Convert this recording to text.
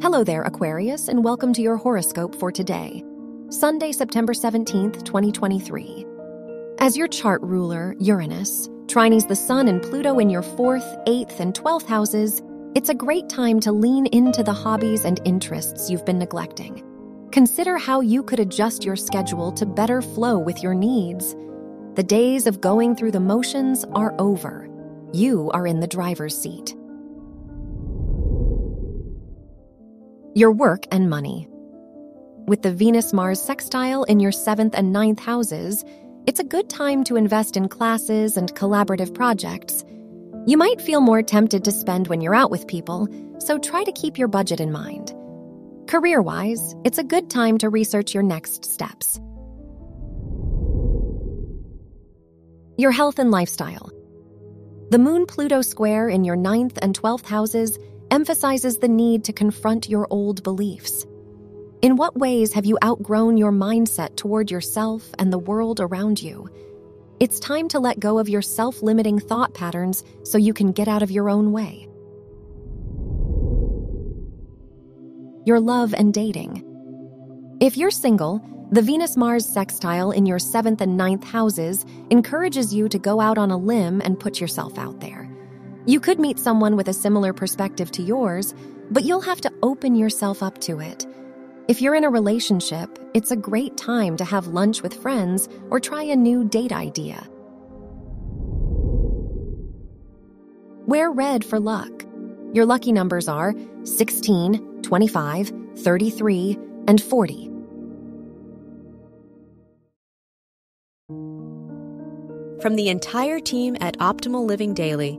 Hello there, Aquarius, and welcome to your horoscope for today, Sunday, September 17th, 2023. As your chart ruler, Uranus, trines the Sun and Pluto in your fourth, eighth, and twelfth houses, it's a great time to lean into the hobbies and interests you've been neglecting. Consider how you could adjust your schedule to better flow with your needs. The days of going through the motions are over. You are in the driver's seat. Your work and money. With the Venus Mars sextile in your seventh and ninth houses, it's a good time to invest in classes and collaborative projects. You might feel more tempted to spend when you're out with people, so try to keep your budget in mind. Career wise, it's a good time to research your next steps. Your health and lifestyle. The Moon Pluto square in your ninth and 12th houses emphasizes the need to confront your old beliefs. In what ways have you outgrown your mindset toward yourself and the world around you? It's time to let go of your self limiting thought patterns so you can get out of your own way. Your love and dating. If you're single, the Venus Mars sextile in your seventh and ninth houses encourages you to go out on a limb and put yourself out there. You could meet someone with a similar perspective to yours, but you'll have to open yourself up to it. If you're in a relationship, it's a great time to have lunch with friends or try a new date idea. Wear red for luck. Your lucky numbers are 16, 25, 33, and 40. From the entire team at Optimal Living Daily,